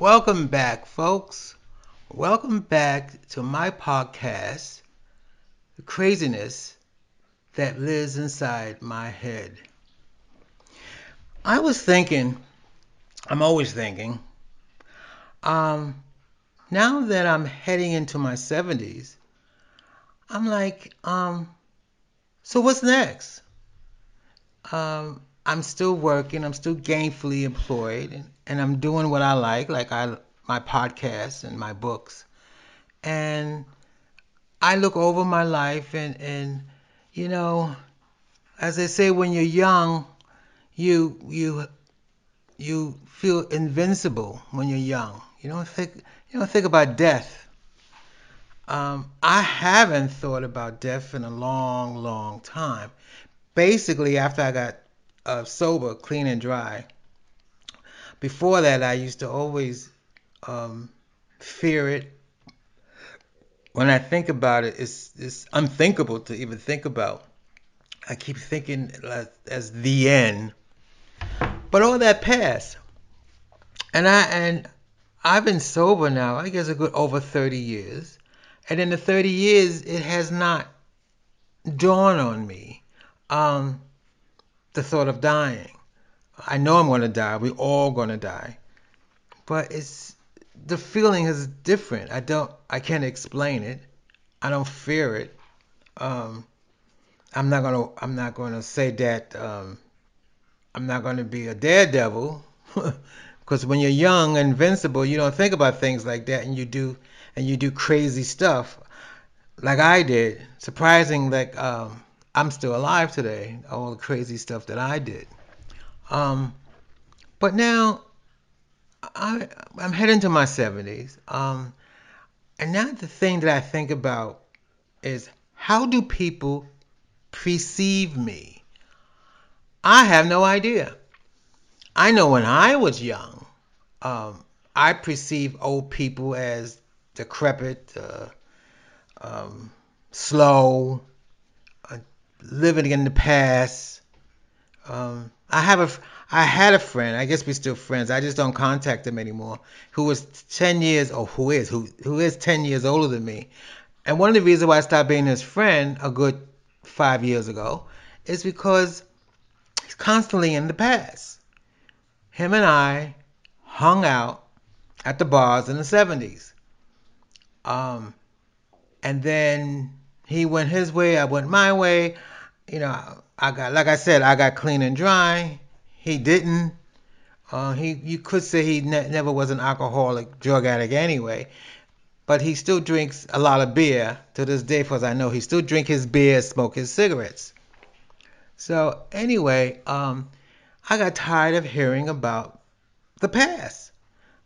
Welcome back, folks. Welcome back to my podcast, The Craziness That Lives Inside My Head. I was thinking, I'm always thinking, um, now that I'm heading into my 70s, I'm like, um, so what's next? Um, I'm still working. I'm still gainfully employed, and, and I'm doing what I like, like I my podcasts and my books. And I look over my life, and and you know, as they say, when you're young, you you you feel invincible when you're young. You don't think you don't think about death. Um, I haven't thought about death in a long, long time. Basically, after I got uh, sober, clean and dry. Before that, I used to always um, fear it. When I think about it, it's, it's unthinkable to even think about. I keep thinking as, the end, but all that passed, and I and I've been sober now. I guess a good over 30 years, and in the 30 years, it has not dawned on me. Um, the thought of dying. I know I'm going to die. We're all going to die. But it's the feeling is different. I don't I can't explain it. I don't fear it. Um, I'm not to I'm not to say that um, I'm not to be a daredevil because when you're young invincible, you don't think about things like that and you do and you do crazy stuff like I did. Surprising like um, I'm still alive today, all the crazy stuff that I did. Um, but now I, I'm heading to my 70s. Um, and now the thing that I think about is how do people perceive me? I have no idea. I know when I was young, um, I perceived old people as decrepit, uh, um, slow, living in the past. Um, I have a, I had a friend. I guess we're still friends. I just don't contact him anymore. Who was ten years, or who is, who who is ten years older than me. And one of the reasons why I stopped being his friend a good five years ago is because he's constantly in the past. Him and I hung out at the bars in the 70s. Um, and then he went his way, I went my way you know, I got like I said, I got clean and dry. He didn't. Uh, he you could say he ne- never was an alcoholic, drug addict anyway, but he still drinks a lot of beer to this day, because I know he still drink his beer, smoke his cigarettes. So anyway, um, I got tired of hearing about the past.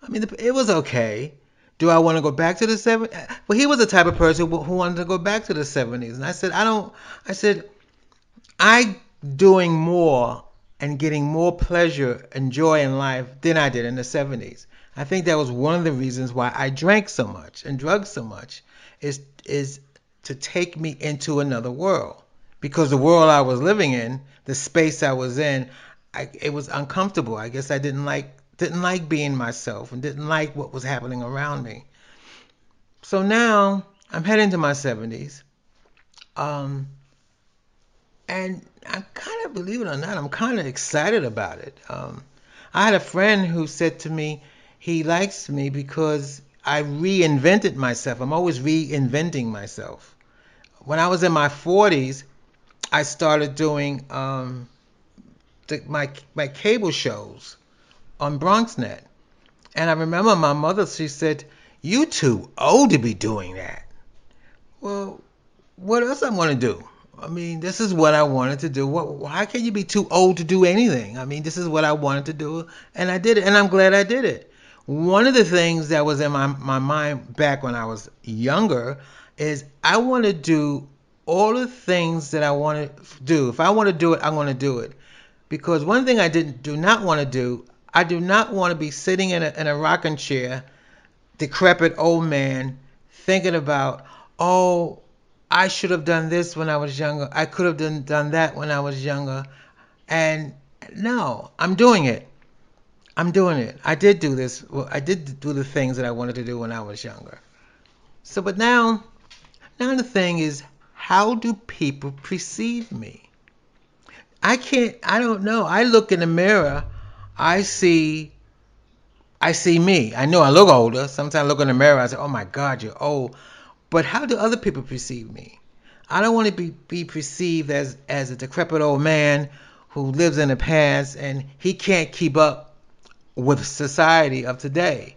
I mean, it was okay. Do I want to go back to the 70s? Well, he was the type of person who wanted to go back to the 70s. And I said, I don't, I said, I doing more and getting more pleasure and joy in life than I did in the 70s. I think that was one of the reasons why I drank so much and drugged so much is is to take me into another world because the world I was living in, the space I was in, I, it was uncomfortable. I guess I didn't like didn't like being myself and didn't like what was happening around me. So now I'm heading to my 70s. Um, and I kind of believe it or not, I'm kind of excited about it. Um, I had a friend who said to me, he likes me because I reinvented myself. I'm always reinventing myself. When I was in my 40s, I started doing um, the, my my cable shows on BronxNet, and I remember my mother. She said, "You too old to be doing that." Well, what else I'm going to do? I mean, this is what I wanted to do. What, why can you be too old to do anything? I mean, this is what I wanted to do, and I did it, and I'm glad I did it. One of the things that was in my, my mind back when I was younger is I want to do all the things that I want to do. If I want to do it, I'm going to do it. Because one thing I didn't do not want to do, I do not want to be sitting in a, in a rocking chair, decrepit old man, thinking about, oh, I should have done this when I was younger. I could have done, done that when I was younger. And no, I'm doing it. I'm doing it. I did do this. Well, I did do the things that I wanted to do when I was younger. So, but now, now the thing is, how do people perceive me? I can't. I don't know. I look in the mirror. I see. I see me. I know I look older. Sometimes I look in the mirror. I say, "Oh my God, you're old." But how do other people perceive me? I don't want to be, be perceived as as a decrepit old man who lives in the past and he can't keep up with society of today.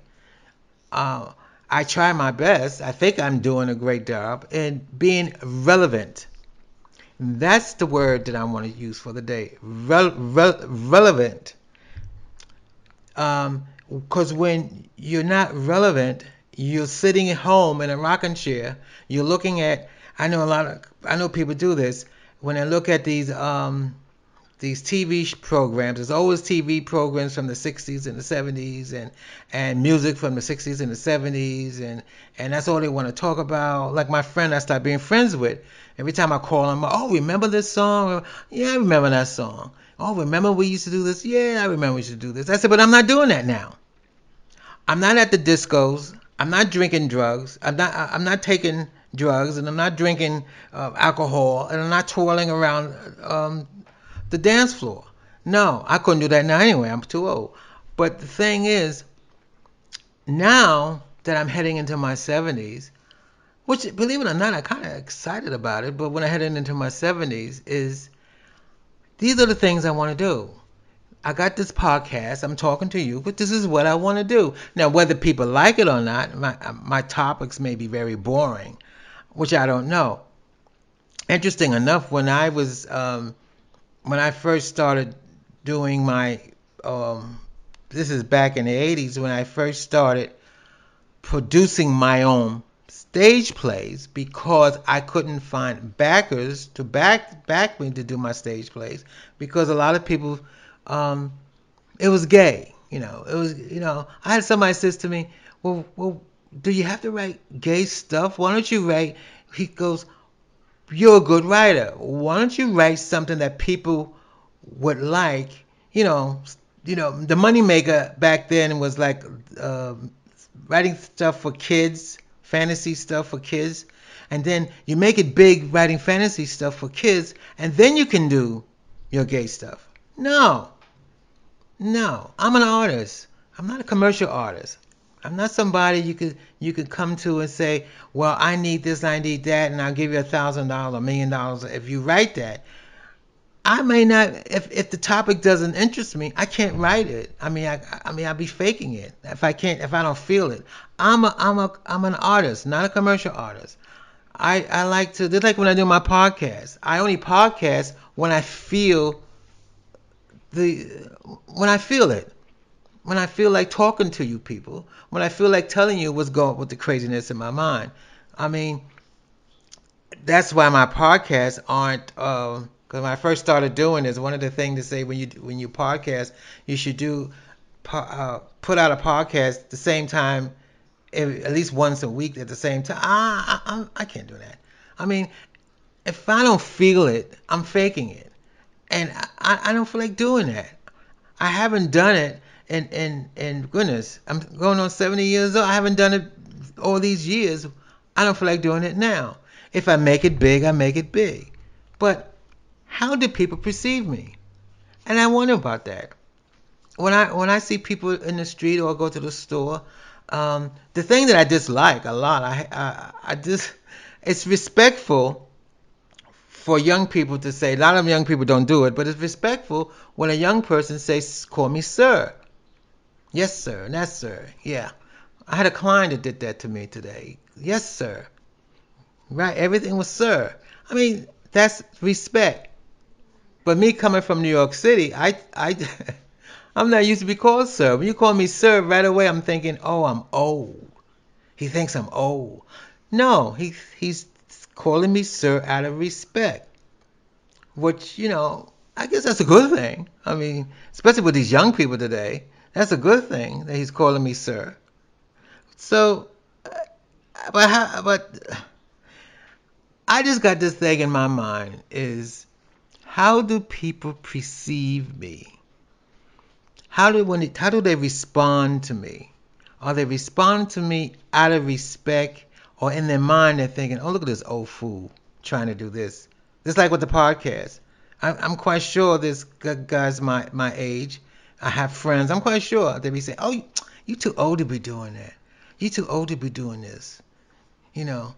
Uh, I try my best. I think I'm doing a great job in being relevant. That's the word that I want to use for the day. Rel- rel- relevant. Because um, when you're not relevant, you're sitting at home in a rocking chair. You're looking at. I know a lot of. I know people do this. When I look at these um, these TV programs. There's always TV programs from the 60s and the 70s and and music from the 60s and the 70s and and that's all they want to talk about. Like my friend I started being friends with. Every time I call him, oh, remember this song? Yeah, I remember that song. Oh, remember we used to do this? Yeah, I remember we used to do this. I said, but I'm not doing that now. I'm not at the discos. I'm not drinking drugs. I'm not. I'm not taking drugs, and I'm not drinking uh, alcohol, and I'm not twirling around um, the dance floor. No, I couldn't do that now anyway. I'm too old. But the thing is, now that I'm heading into my 70s, which believe it or not, I'm kind of excited about it. But when I head into my 70s, is these are the things I want to do. I got this podcast. I'm talking to you, but this is what I want to do. Now, whether people like it or not, my my topics may be very boring, which I don't know. Interesting enough, when I was um, when I first started doing my, um, this is back in the 80s when I first started producing my own stage plays because I couldn't find backers to back back me to do my stage plays because a lot of people, um, it was gay. You know, it was you know I had somebody says to me, well, well, do you have to write gay stuff? Why don't you write? He goes, you're a good writer. Why don't you write something that people would like? You know, you know, the moneymaker back then was like uh, writing stuff for kids, fantasy stuff for kids, and then you make it big writing fantasy stuff for kids, and then you can do your gay stuff. No, no, I'm an artist. I'm not a commercial artist. I'm not somebody you could you could come to and say, well, I need this, I need that, and I'll give you a thousand dollars, a million dollars if you write that. I may not if if the topic doesn't interest me, I can't write it. I mean, I I mean, I'll be faking it if I can't if I don't feel it. I'm a I'm a I'm an artist, not a commercial artist. I I like to just like when I do my podcast. I only podcast when I feel the when I feel it when I feel like talking to you people, when I feel like telling you what's going with the craziness in my mind. I mean, that's why my podcasts aren't. Because um, when I first started doing this, one of the things to say when you when you podcast, you should do uh, put out a podcast the same time, at least once a week at the same time. I, I I can't do that. I mean, if I don't feel it, I'm faking it, and I, I don't feel like doing that. I haven't done it and and and goodness, I'm going on 70 years old. I haven't done it all these years. I don't feel like doing it now. If I make it big, I make it big. But how do people perceive me? And I wonder about that. When I when I see people in the street or go to the store, um, the thing that I dislike a lot, I I, I just it's respectful for young people to say. A lot of young people don't do it, but it's respectful when a young person says, "Call me sir." Yes, sir. Yes, sir. Yeah. I had a client that did that to me today. Yes, sir. Right. Everything was sir. I mean, that's respect. But me coming from New York City, I, I, I'm not used to be called sir. When you call me sir, right away I'm thinking, oh, I'm old. He thinks I'm old. No, he, he's calling me sir out of respect. Which, you know, I guess that's a good thing. I mean, especially with these young people today. That's a good thing that he's calling me sir. So, uh, but how, but I just got this thing in my mind is how do people perceive me? how do when how do they respond to me? Are they responding to me out of respect, or in their mind they're thinking, "Oh, look at this old fool trying to do this"? Just like with the podcast, I'm, quite sure this guy's my my age. I have friends. I'm quite sure they'd be saying, "Oh, you, you too old to be doing that. You're too old to be doing this." You know,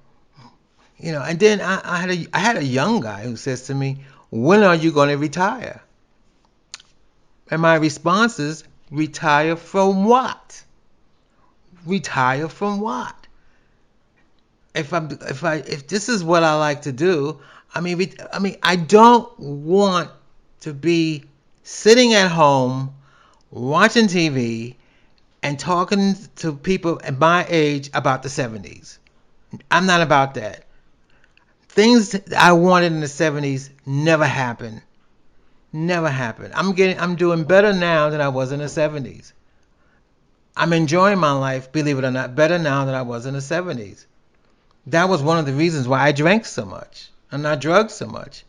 you know. And then I, I had a I had a young guy who says to me, "When are you going to retire?" And my response is, "Retire from what?" retire from what? If I'm if I if this is what I like to do, I mean I mean I don't want to be sitting at home watching TV and talking to people at my age about the 70s. I'm not about that. Things I wanted in the 70s never happened. Never happened. I'm getting I'm doing better now than I was in the 70s. I'm enjoying my life, believe it or not, better now than I was in the 70s. That was one of the reasons why I drank so much and I drugged so much.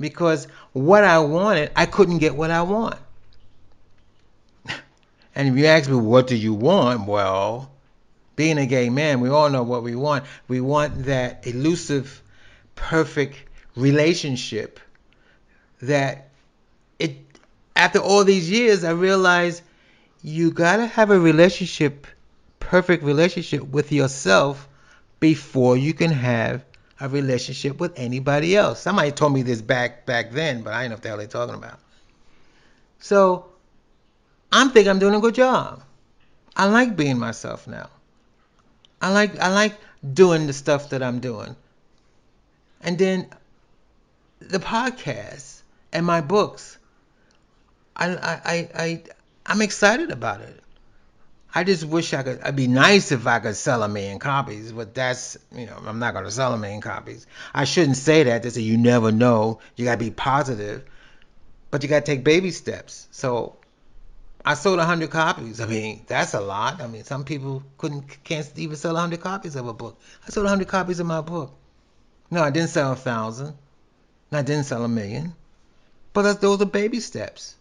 Because what I wanted, I couldn't get what I want. and if you ask me, what do you want? Well, being a gay man, we all know what we want. We want that elusive, perfect relationship that it after all these years I realized you gotta have a relationship, perfect relationship with yourself before you can have a relationship with anybody else. Somebody told me this back back then, but I don't know what the hell they're talking about. So I'm thinking I'm doing a good job. I like being myself now. I like I like doing the stuff that I'm doing. And then the podcast and my books. I I I, I I'm excited about it. I just wish I could. It'd be nice if I could sell a million copies, but that's you know I'm not gonna sell a million copies. I shouldn't say that. They say you never know. You gotta be positive, but you gotta take baby steps. So I sold hundred copies. I mean that's a lot. I mean some people couldn't can't even sell hundred copies of a book. I sold hundred copies of my book. No, I didn't sell a thousand. I didn't sell a million. But those are baby steps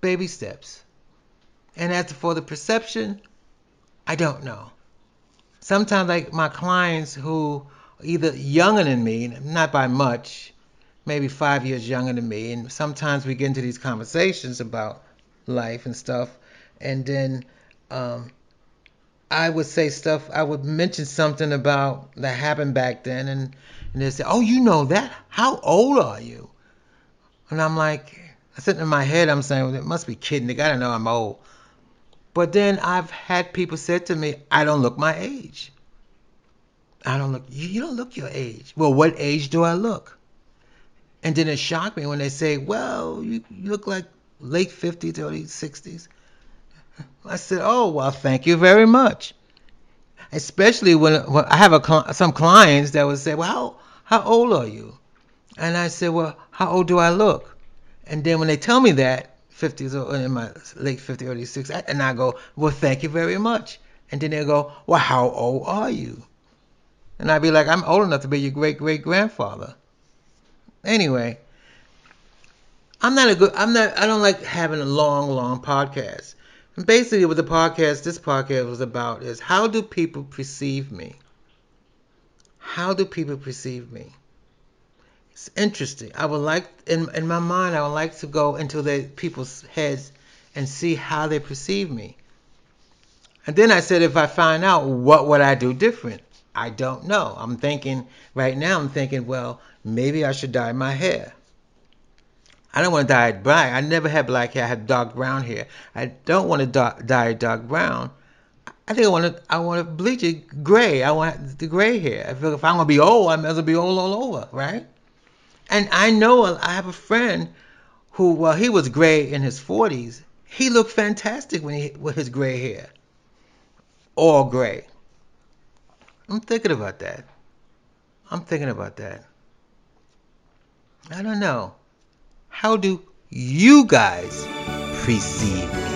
baby steps. And as for the perception, I don't know. Sometimes, like my clients who are either younger than me, not by much, maybe five years younger than me, and sometimes we get into these conversations about life and stuff, and then um, I would say stuff, I would mention something about that happened back then, and, and they say, Oh, you know that? How old are you? And I'm like, I sit in my head, I'm saying, well, it must be kidding. They gotta know I'm old. But then I've had people say to me, I don't look my age. I don't look, you, don't look your age. Well, what age do I look? And then it shocked me when they say, well, you, you look like late 50s, early 60s. I said, oh, well, thank you very much. Especially when, when I have a, some clients that would say, well, how, how old are you? And I said, well, how old do I look? And then when they tell me that, 50s or in my late 50s, early 60s, and I go, well, thank you very much. And then they go, well, how old are you? And I'd be like, I'm old enough to be your great great grandfather. Anyway, I'm not a good, I'm not, I don't like having a long, long podcast. And basically, what the podcast, this podcast was about is how do people perceive me? How do people perceive me? It's interesting. I would like, in, in my mind, I would like to go into the people's heads and see how they perceive me. And then I said, if I find out, what would I do different? I don't know. I'm thinking, right now, I'm thinking, well, maybe I should dye my hair. I don't want to dye it black. I never had black hair. I had dark brown hair. I don't want to dye it dark brown. I think I want to. I want to bleach it gray. I want the gray hair. I feel if I'm gonna be old, I might as well be old all over, right? And I know I have a friend who, well, he was gray in his 40s. He looked fantastic when he with his gray hair, all gray. I'm thinking about that. I'm thinking about that. I don't know. How do you guys perceive?